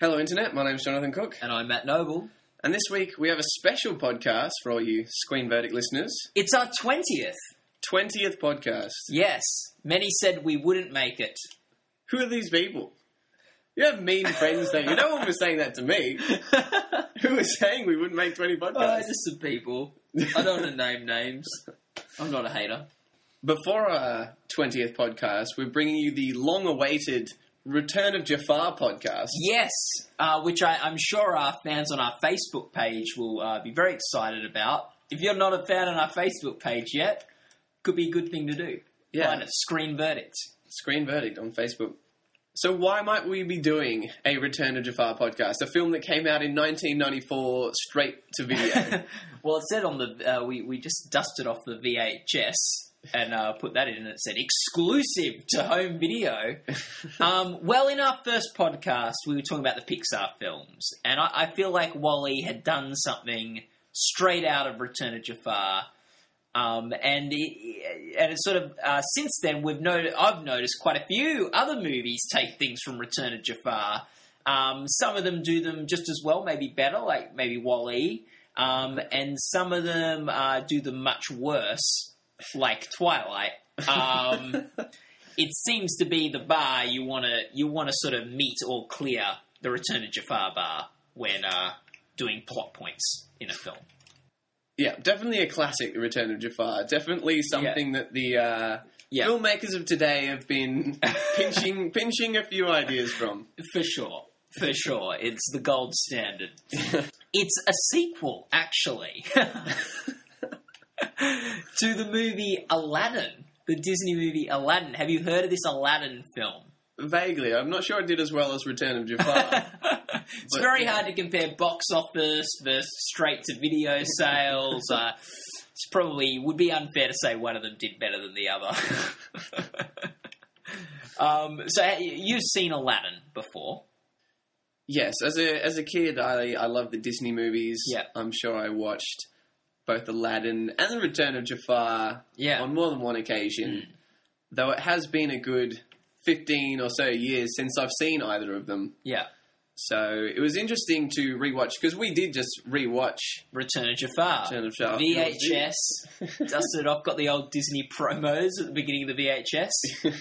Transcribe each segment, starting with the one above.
Hello, Internet. My name's Jonathan Cook. And I'm Matt Noble. And this week we have a special podcast for all you Screen Verdict listeners. It's our 20th. 20th podcast. Yes. Many said we wouldn't make it. Who are these people? You have mean friends that you. No one was saying that to me. Who was saying we wouldn't make 20 podcasts? Oh, just some people. I don't want to name names. I'm not a hater. Before our 20th podcast, we're bringing you the long awaited Return of Jafar podcast. Yes, uh, which I, I'm sure our fans on our Facebook page will uh, be very excited about. If you're not a fan on our Facebook page yet, could be a good thing to do. Yeah. Find it, Screen Verdict. Screen Verdict on Facebook. So, why might we be doing a Return of Jafar podcast? A film that came out in 1994 straight to video. Well, it said on the uh, we we just dusted off the VHS and uh, put that in, and it said exclusive to home video. Um, well, in our first podcast, we were talking about the Pixar films, and I, I feel like Wall-E had done something straight out of Return of Jafar. Um, and it, and it's sort of uh, since then we've noted I've noticed quite a few other movies take things from Return of Jafar. Um, some of them do them just as well, maybe better, like maybe Wall-E. Um, and some of them uh, do them much worse, like Twilight. Um, it seems to be the bar you want to you want to sort of meet or clear the Return of Jafar bar when uh, doing plot points in a film. yeah, definitely a classic, The Return of Jafar. Definitely something that the uh, Yeah. filmmakers of today have been pinching pinching a few ideas from. For sure. For sure. It's the gold standard. It's a sequel, actually, to the movie Aladdin, the Disney movie Aladdin. Have you heard of this Aladdin film? Vaguely, I'm not sure it did as well as Return of Jafar. it's But- very hard to compare box office versus straight to video sales. Uh, it's probably would be unfair to say one of them did better than the other. um, so you've seen Aladdin before? yes, as a as a kid, I I loved the Disney movies. Yeah. I'm sure I watched both Aladdin and The Return of Jafar Yeah. on more than one occasion. Mm. Though it has been a good 15 or so years since I've seen either of them. Yeah. So it was interesting to rewatch because we did just rewatch Return of Jafar. Return of Jafar. VHS. Dusted off, got the old Disney promos at the beginning of the VHS.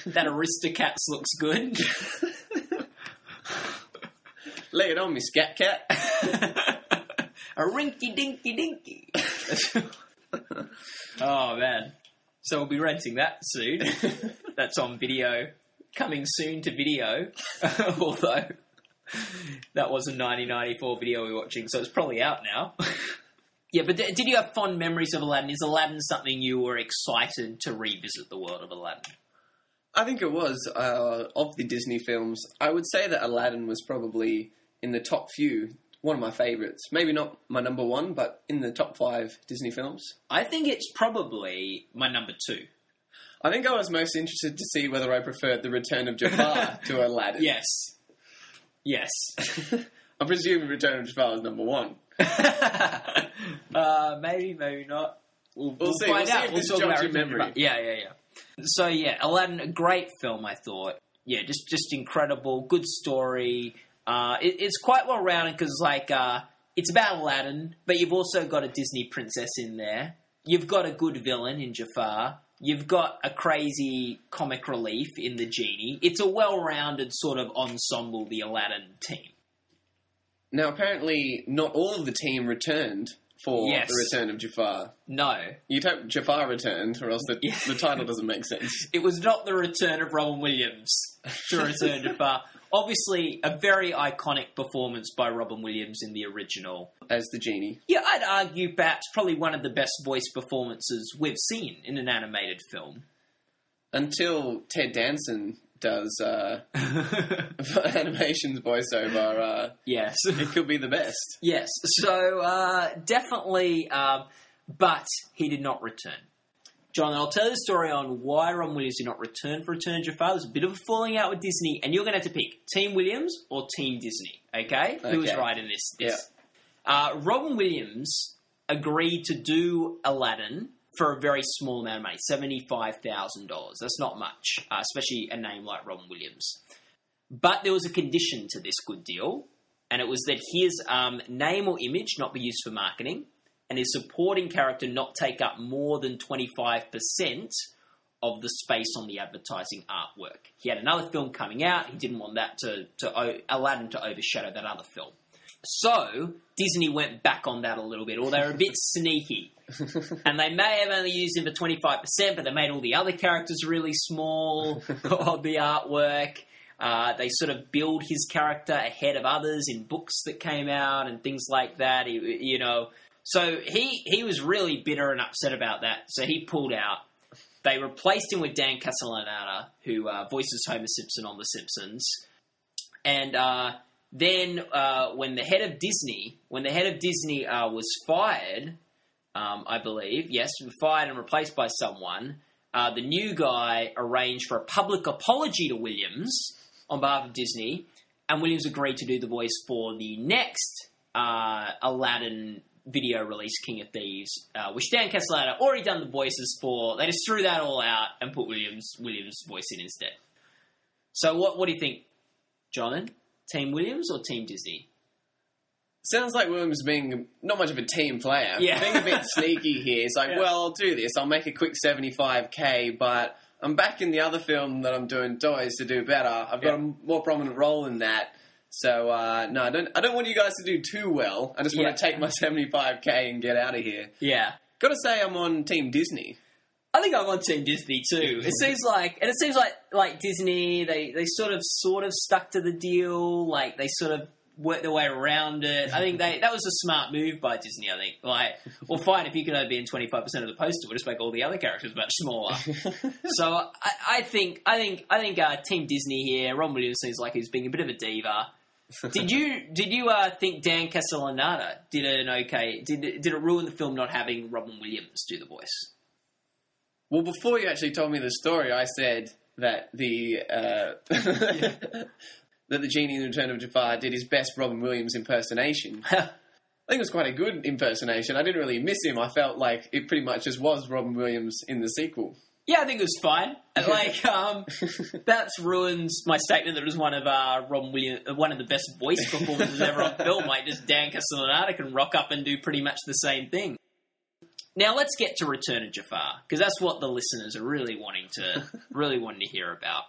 that Aristocats looks good. Lay it on me, Scat Cat. A rinky dinky dinky. oh man. So we'll be renting that soon. That's on video. Coming soon to video. Although that was a 1994 video we were watching, so it's probably out now. yeah, but d- did you have fond memories of Aladdin? Is Aladdin something you were excited to revisit the world of Aladdin? I think it was uh, of the Disney films. I would say that Aladdin was probably in the top few, one of my favorites. Maybe not my number one, but in the top five Disney films. I think it's probably my number two. I think I was most interested to see whether I preferred The Return of Jafar to Aladdin. Yes. Yes. I presume Return of Jafar is number one. uh, maybe, maybe not. We'll, We'll see. find We'll see out. if We'll talk about your of memory. Yeah, yeah, yeah. So yeah, Aladdin, a great film. I thought. Yeah, just just incredible, good story. Uh, it, it's quite well rounded because like uh, it's about Aladdin, but you've also got a Disney princess in there. You've got a good villain in Jafar. You've got a crazy comic relief in the genie. It's a well-rounded sort of ensemble, the Aladdin team. Now, apparently, not all of the team returned for Yes. The Return of Jafar. No, You'd hope Jafar returned, or else the, Yeah. the title doesn't make sense. it was not the return of Robin Williams to return to Far. Obviously, a very iconic performance by Robin Williams in the original. As the genie. Yeah, I'd argue perhaps probably one of the best voice performances we've seen in an animated film. Until Ted Danson does uh, animations voiceover, uh, yes. it could be the best. yes. So, uh, definitely, um, but he did not return. John, I'll tell you the story on why Robin Williams did not return for Return of Jafar. There's a bit of a falling out with Disney, and you're going to have to pick Team Williams or Team Disney. Okay, who was right in this? this. Uh, Robin Williams agreed to do Aladdin for a very small amount of money, seventy-five thousand dollars. That's not much, uh, especially a name like Robin Williams. But there was a condition to this good deal. and it was that his um, name or image not be used for marketing, and his supporting character not take up more than twenty five percent of the space on the advertising artwork. He had another film coming out. He didn't want that to, to Aladdin to overshadow that other film. So Disney went back on that a little bit, or they were a bit sneaky. and they may have only used him for 25%, but they made all the other characters really small of the artwork. Uh, they sort of build his character ahead of others in books that came out and things like that. He, you know, so he he was really bitter and upset about that. So he pulled out. They replaced him with Dan Castellaneta, who uh, voices Homer Simpson on The Simpsons. And uh, then uh, when the head of Disney, when the head of Disney uh, was fired, um, I believe, yes, fired and replaced by someone, uh, the new guy arranged for a public apology to Williams on behalf of Disney, and Williams agreed to do the voice for the next uh, Aladdin video release, King of Thieves, uh, which Dan Castellaneta already done the voices for. They just threw that all out and put Williams Williams' voice in instead. So, what what do you think, Jonathan? Team Williams or Team Disney? Sounds like Williams being not much of a team player. Yeah. Being a bit sneaky here. It's like, Yeah. well, I'll do this. I'll make a quick 75k, but I'm back in the other film that I'm doing toys to do better. I've got Yeah. a more prominent role in that. So uh, no, I don't. I don't want you guys to do too well. I just want Yeah. to take my 75k and get out of here. Yeah. Got to say, I'm on Team Disney. I think I'm on Team Disney too. It seems like, and it seems like like Disney, they they sort of sort of stuck to the deal. Like they sort of worked their way around it. I think they that was a smart move by Disney. I think like, well, fine if you can only be in 25 percent of the poster, we'll just make all the other characters much smaller. so I, I think I think I think uh, Team Disney here. Robin Williams seems like he's being a bit of a diva. did you did you uh, think Dan Castellaneta did an okay? Did did it ruin the film not having Robin Williams do the voice? Well, before you actually told me the story, I said that the uh, that the genie in the Return of Jafar did his best Robin Williams impersonation. I think it was quite a good impersonation. I didn't really miss him. I felt like it pretty much just was Robin Williams in the sequel. Yeah, I think it was fine. Like, um, that ruins my statement that it was one of uh, Robin Williams, one of the best voice performances ever on film. Like, just Dan Castellaneta can rock up and do pretty much the same thing. Now let's get to Return of Jafar because that's what the listeners are really wanting to really wanting to hear about.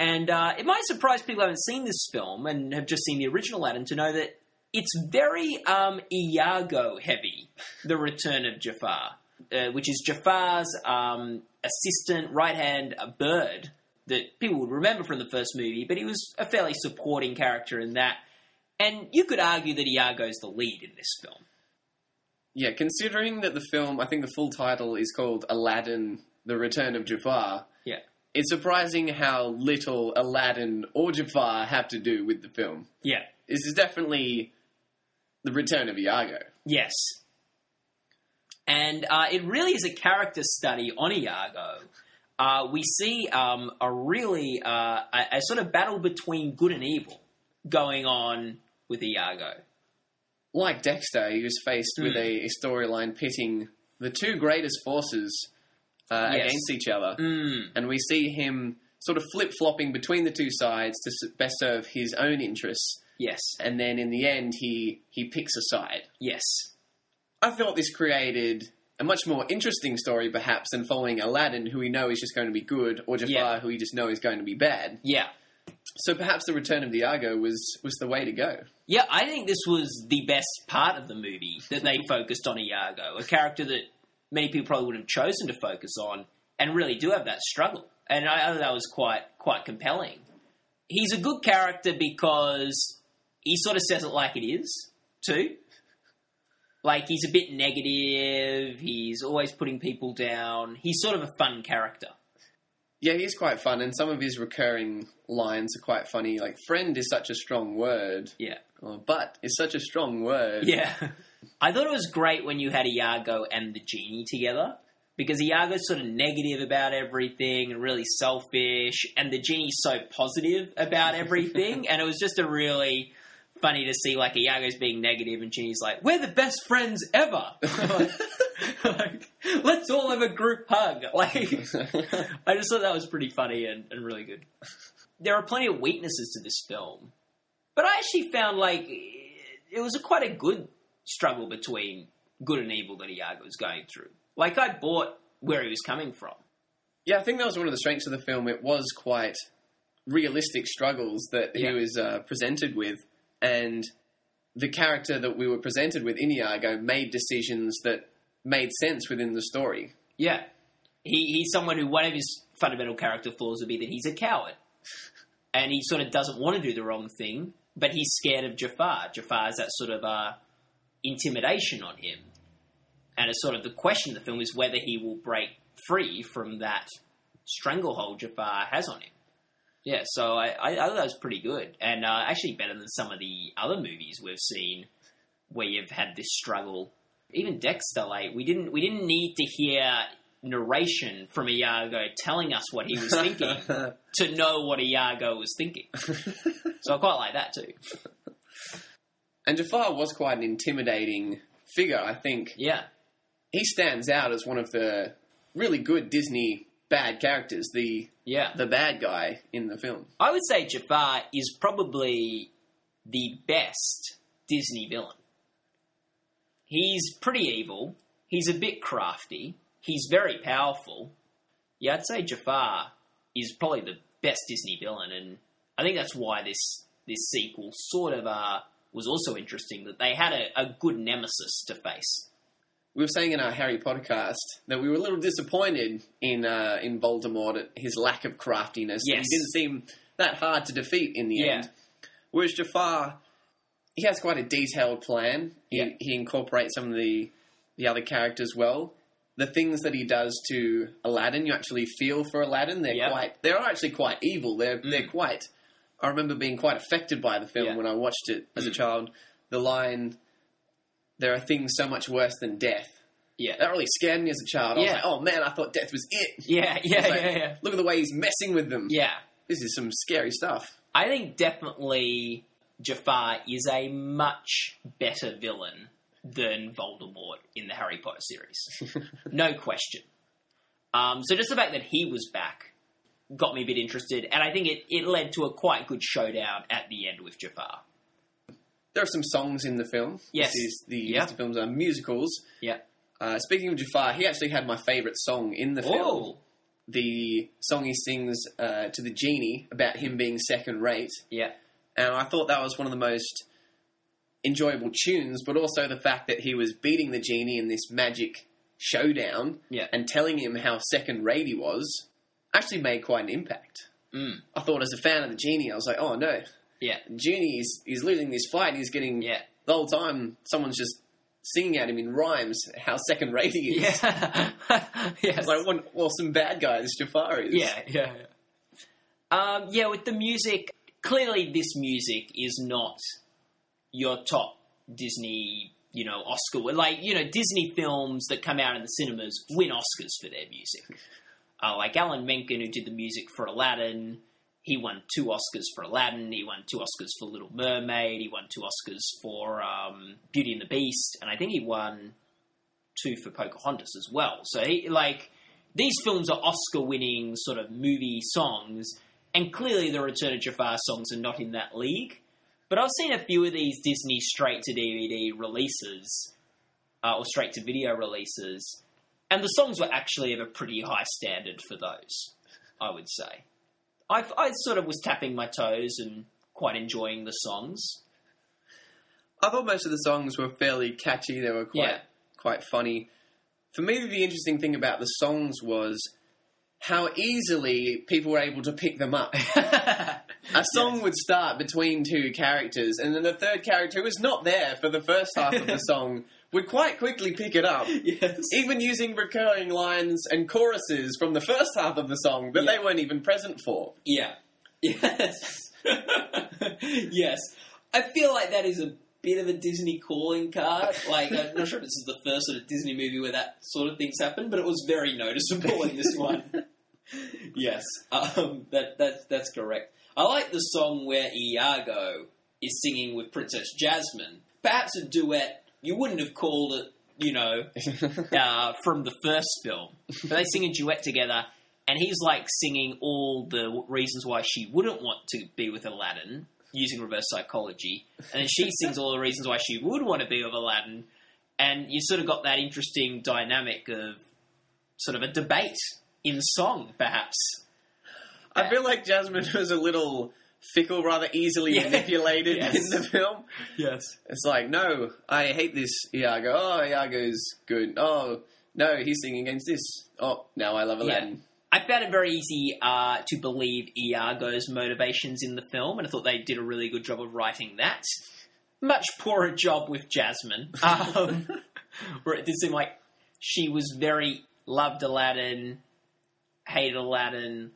And uh, it might surprise people who haven't seen this film and have just seen the original Aladdin to know that it's very um, Iago heavy. The Return of Jafar, uh, which is Jafar's um, assistant, right hand a bird that people would remember from the first movie, but he was a fairly supporting character in that. And you could argue that Iago's the lead in this film. Yeah, considering that the film, I think the full title is called Aladdin: The Return of Jafar. Yeah. It's surprising how little Aladdin or Jafar have to do with the film. Yeah. This is definitely the return of Iago. Yes. And uh, it really is a character study on Iago. Uh, we see um, a really uh, a, a sort of battle between good and evil going on with Iago. Like Dexter, he was faced with Mm. a, a storyline pitting the two greatest forces uh, Yes. against each other, Mm. and we see him sort of flip flopping between the two sides to best serve his own interests. Yes. And then in the end, he he picks a side. Yes. I thought this created a much more interesting story, perhaps, than following Aladdin, who we know is just going to be good, or Jafar, Yeah. who we just know is going to be bad. Yeah. So perhaps the return of Iago was was the way to go. Yeah, I think this was the best part of the movie that they focused on Iago, a character that many people probably would have chosen to focus on, and really do have that struggle. And I, I thought that was quite quite compelling. He's a good character because he sort of says it like it is, too. Like he's a bit negative. He's always putting people down. He's sort of a fun character. Yeah, he's quite fun, and some of his recurring lines are quite funny. Like "friend" is such a strong word, Yeah. or "but" is such a strong word. Yeah. I thought it was great when you had Iago and the genie together because Iago's sort of negative about everything and really selfish, and the genie's so positive about everything, and it was just a really funny to see like Iago's being negative and Genie's like, "We're the best friends ever." like, let's all have a group hug. Like, I just thought that was pretty funny and, and really good. There are plenty of weaknesses to this film. But I actually found like it was a quite a good struggle between good and evil that Iago was going through. Like I bought where he was coming from. Yeah, I think that was one of the strengths of the film. It was quite realistic struggles that Yeah. he was uh, presented with, and the character that we were presented with in Iago made decisions that made sense within the story. Yeah. He, he's someone who one of his fundamental character flaws would be that he's a coward. And he sort of doesn't want to do the wrong thing, but he's scared of Jafar. Jafar has that sort of uh, intimidation on him. And it's sort of the question of the film is whether he will break free from that stranglehold Jafar has on him. Yeah, so I, I, I thought that was pretty good. And uh, actually better than some of the other movies we've seen where you've had this struggle. Even Dexter, like we didn't we didn't need to hear narration from Iago telling us what he was thinking to know what Iago was thinking. So I quite like that too. And Jafar was quite an intimidating figure, I think. Yeah, He stands out as one of the really good Disney bad characters, the yeah. the bad guy in the film. I would say Jafar is probably the best Disney villain. He's pretty evil. He's a bit crafty. He's very powerful. Yeah, I'd say Jafar is probably the best Disney villain, and I think that's why this this sequel sort of uh, was also interesting that they had a, a good nemesis to face. We were saying in our Harry podcast that we were a little disappointed in uh, in Voldemort at his lack of craftiness. Yes. He didn't seem that hard to defeat in the Yeah. end. Whereas Jafar, he has quite a detailed plan. He, Yeah. he incorporates some of the the other characters well. The things that he does to Aladdin, you actually feel for Aladdin. They're Yeah. quite they're actually quite evil. They're Mm. they're quite. I remember being quite affected by the film Yeah. when I watched it as a Mm. child. The line, "There are things so much worse than death." Yeah, That really scared me as a child. I was Yeah. like, "Oh man, I thought death was it." yeah, yeah, like, yeah, yeah. Look at the way he's messing with them. Yeah, This is some scary stuff. I think definitely Jafar is a much better villain than Voldemort in the Harry Potter series. no question. Um, so just the fact that he was back got me a bit interested, and I think it, it led to a quite good showdown at the end with Jafar. There are some songs in the film. Yes. This is the Yeah. Disney films are musicals. Yeah. Uh, speaking of Jafar, he actually had my favourite song in the film. Oh, The song he sings uh, to the genie about him being second rate. yeah, And I thought that was one of the most enjoyable tunes, but also the fact that he was beating the genie in this magic showdown yeah, and telling him how second rate he was actually made quite an impact. mm, I thought as a fan of the genie, I was like, oh no, yeah, Genie is, is losing this fight. He's getting yeah, the whole time someone's just singing at him in rhymes how second rate he is. yeah. yes. It's like one, an awesome bad guy this Jafar is. Yeah, yeah, yeah. Um, yeah, with the music, clearly this music is not your top Disney, you know, Oscar. Like, you know, Disney films that come out in the cinemas win Oscars for their music. Uh, like Alan Menken, who did the music for Aladdin, he won two Oscars for Aladdin. He won two Oscars for Little Mermaid. He won two Oscars for um, Beauty and the Beast, and I think he won two for Pocahontas as well. So he like these films are Oscar-winning sort of movie songs, and clearly the Return of Jafar songs are not in that league. But I've seen a few of these Disney straight-to-DVD releases, uh, or straight-to-video releases, and the songs were actually of a pretty high standard for those. I would say. I I sort of was tapping my toes and quite enjoying the songs. I thought most of the songs were fairly catchy. They were quite Yeah. quite funny. For me, the interesting thing about the songs was how easily people were able to pick them up. A song would start between two characters, and then the third character who was not there for the first half of the song would quite quickly pick it up. yes. Even using recurring lines and choruses from the first half of the song that Yeah. they weren't even present for. Yeah. Yes. yes. I feel like that is a bit of a Disney calling card. Like, I'm not sure if this is the first sort of Disney movie where that sort of thing's happened, but it was very noticeable in this one. Yes. Um, that, that, that's correct. I like the song where Iago is singing with Princess Jasmine. Perhaps a duet, you wouldn't have called it, you know, uh, from the first film. But they sing a duet together, and he's like singing all the reasons why she wouldn't want to be with Aladdin, using reverse psychology, and then she sings all the reasons why she would want to be with Aladdin, and you sort of got that interesting dynamic of sort of a debate in song, perhaps. I feel like Jasmine was a little fickle, rather easily Yeah. manipulated Yes. in the film. Yes. It's like, no, I hate this Iago. Oh, Iago's good. Oh, no, he's singing against this. Oh, now I love Aladdin. I found it very easy uh, to believe Iago's motivations in the film, and I thought they did a really good job of writing that. Much poorer job with Jasmine, um, where it did seem like she was very loved Aladdin, hated Aladdin,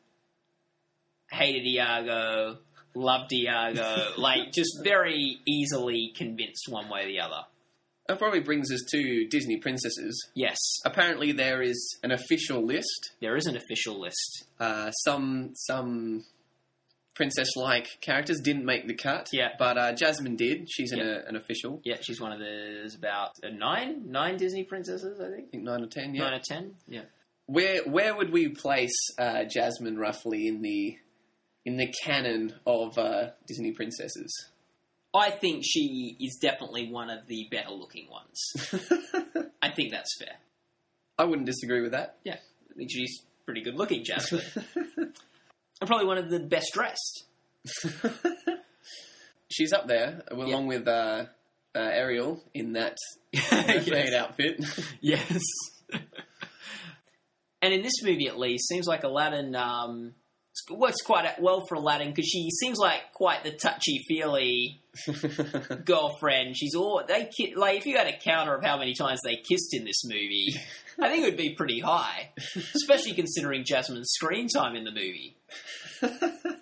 hated Iago, loved Iago, like just very easily convinced one way or the other. That probably brings us to Disney princesses. Yes, Apparently, there is an official list. there is an official list. Uh, some some princess-like characters didn't make the cut. Yeah. but uh, Jasmine did. She's an, Yeah. uh, an official. Yeah, she's one of the there's about uh, nine nine Disney princesses, I think. I think nine or ten. Yeah. Nine or ten. Yeah. Where where would we place uh, Jasmine roughly in the in the canon of uh, Disney princesses? I think she is definitely one of the better looking ones. I think that's fair. I wouldn't disagree with that. Yeah, I think she's pretty good looking, Jasmine. and probably one of the best dressed. She's up there along with uh, uh, Ariel in that mermaid outfit. yes. And in this movie, at least, seems like Aladdin um, works quite well for Aladdin because she seems like quite the touchy feely girlfriend. She's all they ki- like. If you had a counter of how many times they kissed in this movie, I think it would be pretty high, especially considering Jasmine's screen time in the movie.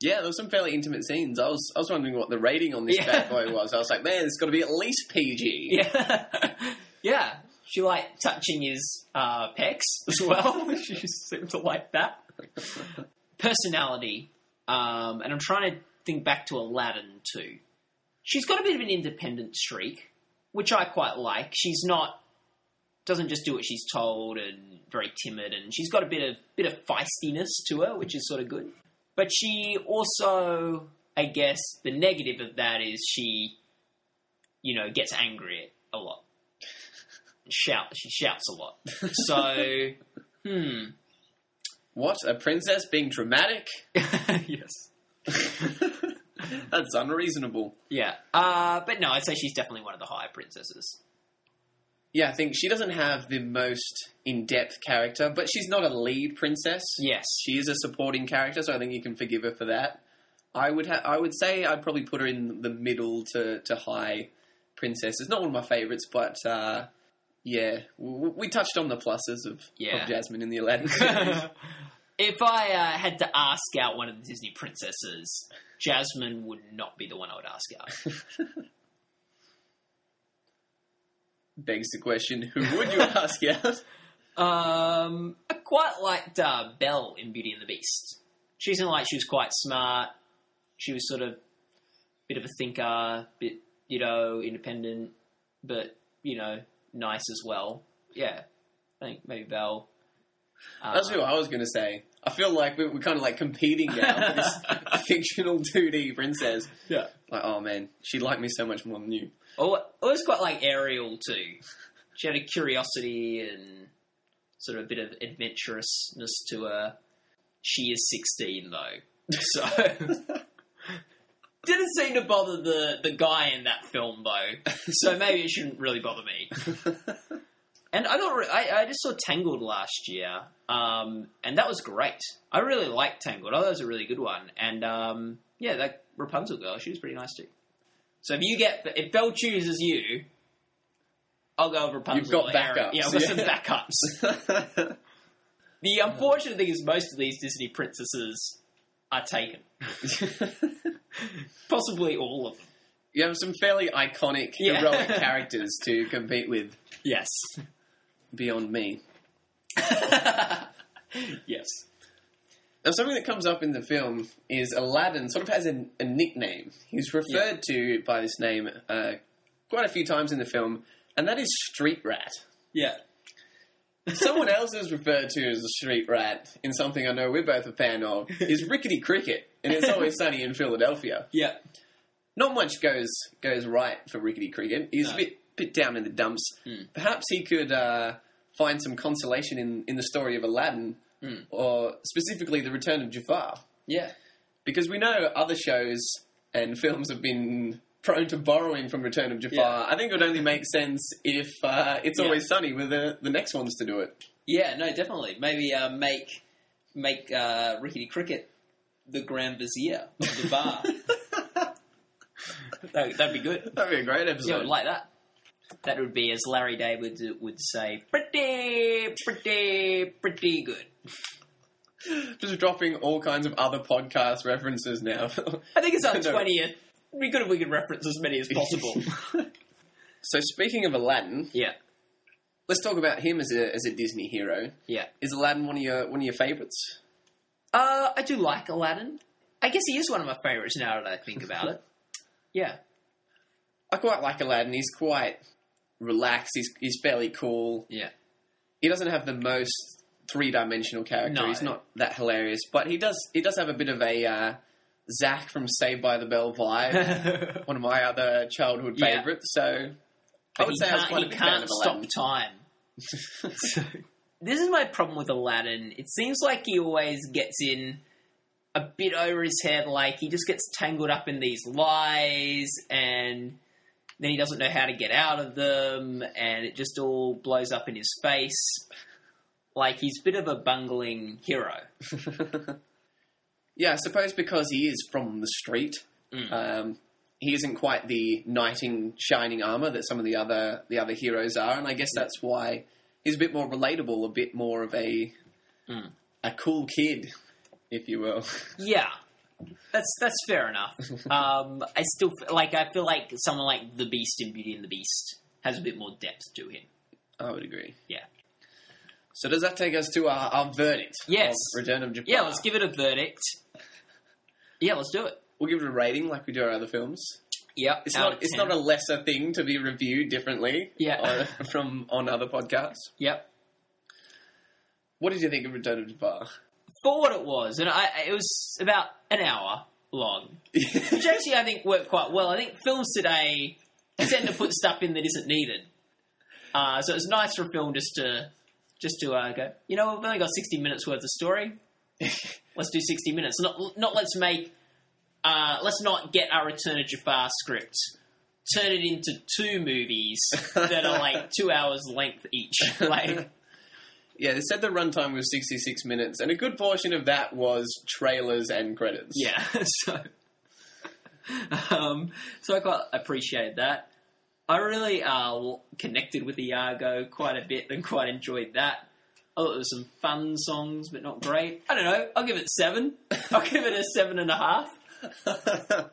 yeah, there were some fairly intimate scenes. I was I was wondering what the rating on this Yeah. bad boy was. I was like, man, it's got to be at least PG. Yeah, yeah. She liked touching his uh, pecs as well. she seemed to like that. Personality, um, and I'm trying to think back to Aladdin too. She's got a bit of an independent streak, which I quite like. She's not doesn't just do what she's told and very timid, and she's got a bit of bit of feistiness to her, which is sort of good. But she also, I guess, the negative of that is she, you know, gets angry a lot. Shout, she shouts a lot. So, hmm, What a princess being dramatic? yes, That's unreasonable. yeah. Uh, but no, I'd say she's definitely one of the higher princesses. Yeah, I think she doesn't have the most in-depth character, but she's not a lead princess. Yes, She is a supporting character, so I think you can forgive her for that. I would ha- I would say I'd probably put her in the middle to, to high princesses. Not one of my favorites, but uh, yeah, we touched on the pluses of, Yeah. of Jasmine in the Aladdin series. if I uh, had to ask out one of the Disney princesses, Jasmine would not be the one I would ask out. Begs the question: Who would you ask out? Um, I quite liked uh, Belle in Beauty and the Beast. She seemed like she was quite smart. She was sort of bit of a thinker, bit you know independent, but you know nice as well. Yeah, I think maybe Belle. Uh, That's who I was going to say. I feel like we're, we're kind of like competing now for this fictional 2D princess. Yeah. Like, oh man, she'd like me so much more than you. Oh, I was quite like Ariel too. She had a curiosity and sort of a bit of adventurousness to her. She is 16 though, so didn't seem to bother the the guy in that film though. So maybe it shouldn't really bother me. And I got re- I, I just saw Tangled last year, um, and that was great. I really liked Tangled. I thought it was a really good one. And um, yeah, that Rapunzel girl, she was pretty nice too. So if you get if Belle chooses you, I'll go with Rapunzel. You've got backups, Yeah, I've got some backups. The unfortunate thing is most of these Disney princesses are taken. Possibly all of them. you have some fairly iconic, Yeah. heroic characters to compete with Yes. beyond me. yes. Now, something that comes up in the film is Aladdin sort of has a, a nickname. He's referred to by this name uh, quite a few times in the film, and that is Street Rat. Yeah. Someone else is referred to as a street rat in something I know we're both a fan of is Rickety Cricket, and it's always sunny in Philadelphia. Yeah. Not much goes goes right for Rickety Cricket. He's No. a bit bit down in the dumps. Mm. Perhaps he could uh, find some consolation in, in the story of Aladdin, Mm. or specifically the Return of Jafar, Yeah. because we know other shows and films have been prone to borrowing from Return of Jafar. Yeah. I think it would only make sense if uh, it's Yeah. always sunny with the the next ones to do it. Yeah, no, definitely. Maybe uh, make make uh, Rickety Cricket the Grand Vizier of the bar. that, that'd be good. That'd be a great Yeah, episode. I'd like that. That would be, as Larry David would say, pretty, pretty, pretty good. Just dropping all kinds of other podcast references now. I think it's our twentieth. It'd be good if we could reference as many as possible. so speaking of Aladdin, yeah, let's talk about him as a as a Disney hero. yeah. Is Aladdin one of your one of your favorites? Uh, I do like Aladdin. I guess he is one of my favorites now that I think about it. Yeah, I quite like Aladdin. He's quite relaxed. He's he's fairly cool. yeah. He doesn't have the most three dimensional character. No. He's not that hilarious, but he does he does have a bit of a uh, Zach from Saved by the Bell vibe. one of my other childhood Yeah. favorites. So I would he say I was can't, quite he a can't of stop time. So, this is my problem with Aladdin. It seems like he always gets in a bit over his head, like he just gets tangled up in these lies and then he doesn't know how to get out of them and it just all blows up in his face. Like he's a bit of a bungling hero. yeah, I suppose because he is from the street, Mm. um, he isn't quite the knight in shining armor that some of the other the other heroes are, and I guess that's why he's a bit more relatable, a bit more of a Mm. a cool kid, if you will. Yeah, that's that's fair enough. um, I still like. I feel like someone like the Beast in Beauty and the Beast has a bit more depth to him. I would agree. Yeah. So does that take us to our, our verdict? Yes. Return of Jafar. Yeah, let's give it a verdict. Yeah, let's do it. We'll give it a rating like we do our other films. Yeah, It's not. It's 10. not a lesser thing to be reviewed differently. Yeah. on- from on other podcasts. Yep. What did you think of Return of Jafar? For what it was, and I, it was about an hour long, which actually I think worked quite well. I think films today tend to put stuff in that isn't needed. Uh, so it's nice for a film just to just to uh, go. You know, we've only got sixty minutes worth of story. let's do 60 minutes. Not, not let's make, uh, let's not get our Return of Jafar script, turn it into two movies that are like two hours length each. Like, Yeah, they said the runtime was 66 minutes, and a good portion of that was trailers and credits. yeah. So, um, so I quite appreciated that. I really uh, connected with the Iago quite a bit and quite enjoyed that. I thought there was some fun songs, but not great. I don't know. I'll give it seven. I'll give it a seven and a half.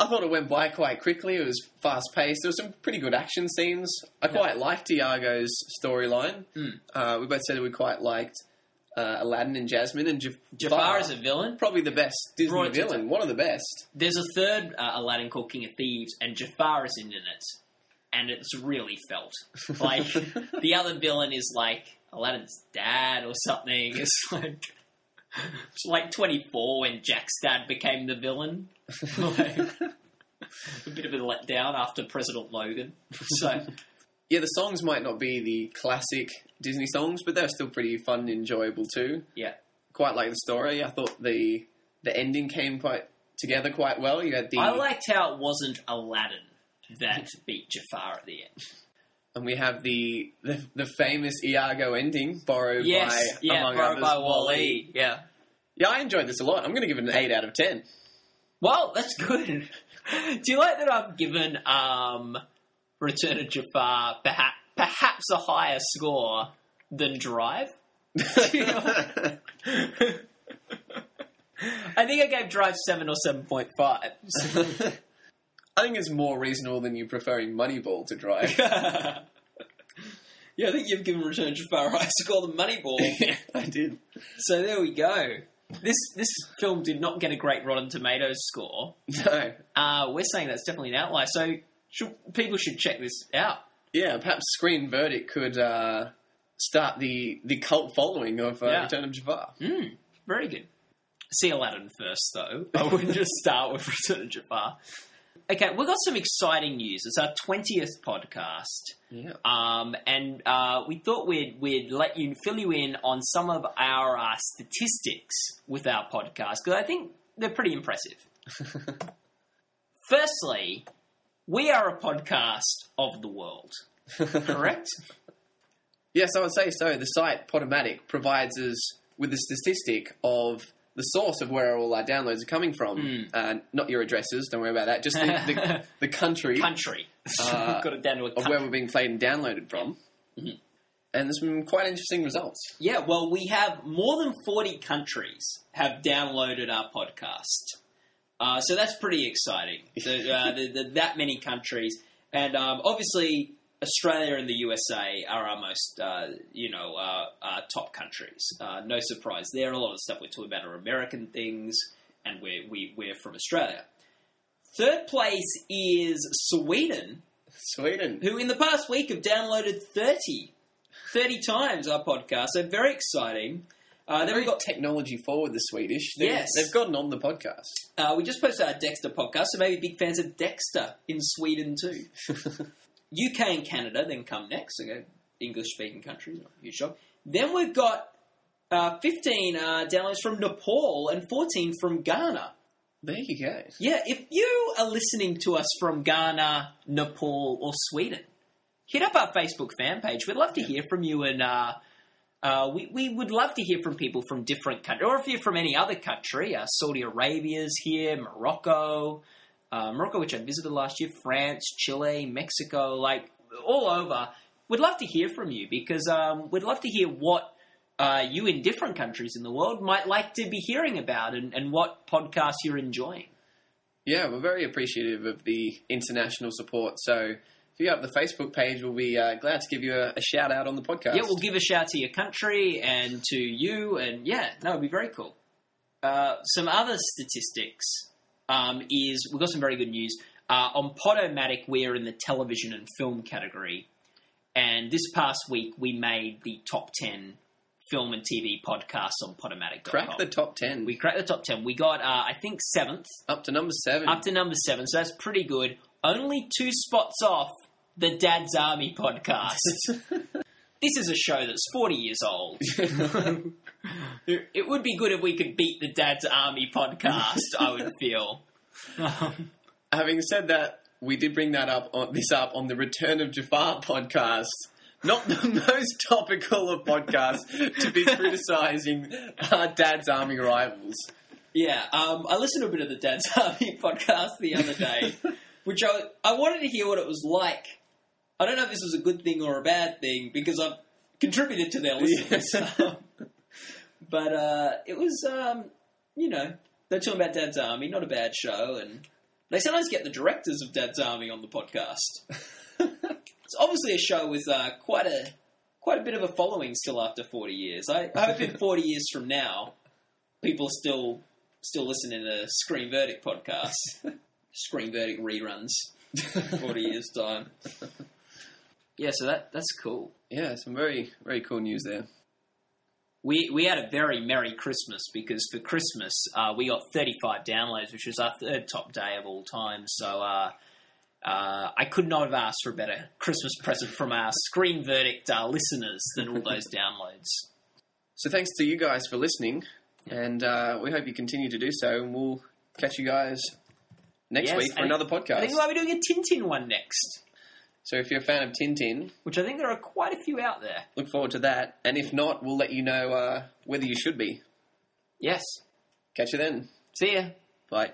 I thought it went by quite quickly. It was fast paced. There were some pretty good action scenes. I quite liked Iago's storyline. Mm. Uh, we both said we quite liked uh, Aladdin and Jasmine and Jaf- Jafar is a villain. probably the best Disney Brought it to villain. One of the best. There's a third uh, Aladdin called King of Thieves, and Jafar is in it, and it's really felt like the other villain is like Aladdin's dad or something. It's like it's like 24 when Jack's dad became the villain. Like, a bit of a letdown after President Logan. So Yeah, the songs might not be the classic Disney songs, but they're still pretty fun and enjoyable too. yeah, Quite like the story. I thought the the ending came quite together quite well. You had the I liked how it wasn't Aladdin that beat Jafar at the end. and we have the the, the famous Iago ending borrowed Yes, by yeah, among borrowed others by. Wall-E. Yeah. Yeah, I enjoyed this a lot. I'm going to give it an eight out of ten. Well, that's good. Do you like that I've given um, Return of Jafar perhaps, perhaps a higher score than Drive? I think I gave Drive 7 or 7.5. I think it's more reasonable than you preferring Moneyball to drive. yeah, I think you've given Return of Jafar a higher score than Moneyball. I did. so there we go. This this film did not get a great Rotten Tomatoes score. No. Uh, we're saying that's definitely an outlier. So should, people should check this out. Yeah, perhaps Screen Verdict could uh, start the the cult following of uh, Yeah. Return of Jafar. Mm, very good. See Aladdin first, though. I wouldn't just start with Return of Jafar. Okay, we've got some exciting news. It's our 20th podcast. Yeah. Um, and uh, we thought we'd, we'd let you fill you in on some of our uh, statistics with our podcast because I think they're pretty impressive. Firstly, we are a podcast of the world, correct? Yes, I would say so. The site Podomatic provides us with a statistic of the source of where all our downloads are coming from. Hmm. Uh, not your addresses, don't worry about that. Just the, the, the country country. Uh, got it down to a of where we're being played and downloaded from. Mhm. And there's some quite interesting results. Yeah, well, we have more than 40 countries have downloaded our podcast. Uh, so that's pretty exciting. The, uh, the, the, that many countries. And um, obviously, Australia and the USA are our most, uh, you know, uh, uh, top countries. Uh, no surprise there. A lot of stuff we're talking about are American things, and we're, we, we're from Australia. Third place is Sweden, Sweden. who in the past week have downloaded 30, 30 times our podcast. So very exciting. Uh, then we've got technology forward, the Swedish. They've, Yes. They've gotten on the podcast. uh, we just posted our Dexter podcast, so maybe big fans of Dexter in Sweden too. UK and Canada then come next, so English speaking countries, not a huge shock. Then we've got uh, 15 uh, downloads from Nepal and 14 from Ghana. there you go. Yeah, if you are listening to us from Ghana, Nepal, or Sweden, hit up our Facebook fan page. We'd love to hear from you, and uh, uh, we, we would love to hear from people from different countries, or if you're from any other country. Uh, Saudi Arabia's here, Morocco, uh, Morocco, which I visited last year, France, Chile, Mexico, like all over. We'd love to hear from you because um, we'd love to hear what uh, you in different countries in the world might like to be hearing about and, and what podcasts you're enjoying. Yeah, we're very appreciative of the international support. So if you up the Facebook page, we'll be uh, glad to give you a, a shout out on the podcast. Yeah, we'll give a shout to your country and to you, and yeah, no, it'd be very cool. Uh, some other statistics um, is we've got some very good news. Uh, on Podomatic, we're in the television and film category, and this past week we made the top ten film and TV podcasts on Podomatic. Crack the top 10. We cracked the top ten. We got, uh, I think, seventh up to number 7. up to number seven, so that's pretty good. Only two spots off the Dad's Army podcast. this is a show that's 40 years old. it it would be good if we could beat the Dad's Army podcast, I would feel. Having said that, we did bring that up on this up on the Return of Jafar podcast. Not the most topical of podcasts to be criticising our dad's army rivals. yeah, um, I listened to a bit of the Dad's Army podcast the other day, which I, I wanted to hear what it was like. I don't know if this was a good thing or a bad thing because I've contributed to their listeners. But uh, it was, um, you know, they're talking about Dad's Army, not a bad show, and they sometimes get the directors of Dad's Army on the podcast. it's obviously a show with uh, quite a quite a bit of a following still after forty years. I, I hope in forty years from now, people still still listening to Screen Verdict podcast, Screen Verdict reruns, forty years time. Yeah, so that that's cool. Yeah, some very, very cool news there. We we had a very merry Christmas because for Christmas uh, we got 35 downloads, which was our third top day of all time. So uh, uh, I could not have asked for a better Christmas present from our Screen Verdict uh, listeners than all those downloads. So thanks to you guys for listening, and uh, we hope you continue to do so, and we'll catch you guys next Yes, week for another I podcast. think we might be doing a Tintin one next, So if you're a fan of Tintin, which I think there are quite a few out there. look forward to that, and if not, we'll let you know uh, whether you should be. Yes. Catch you then. See ya. Bye.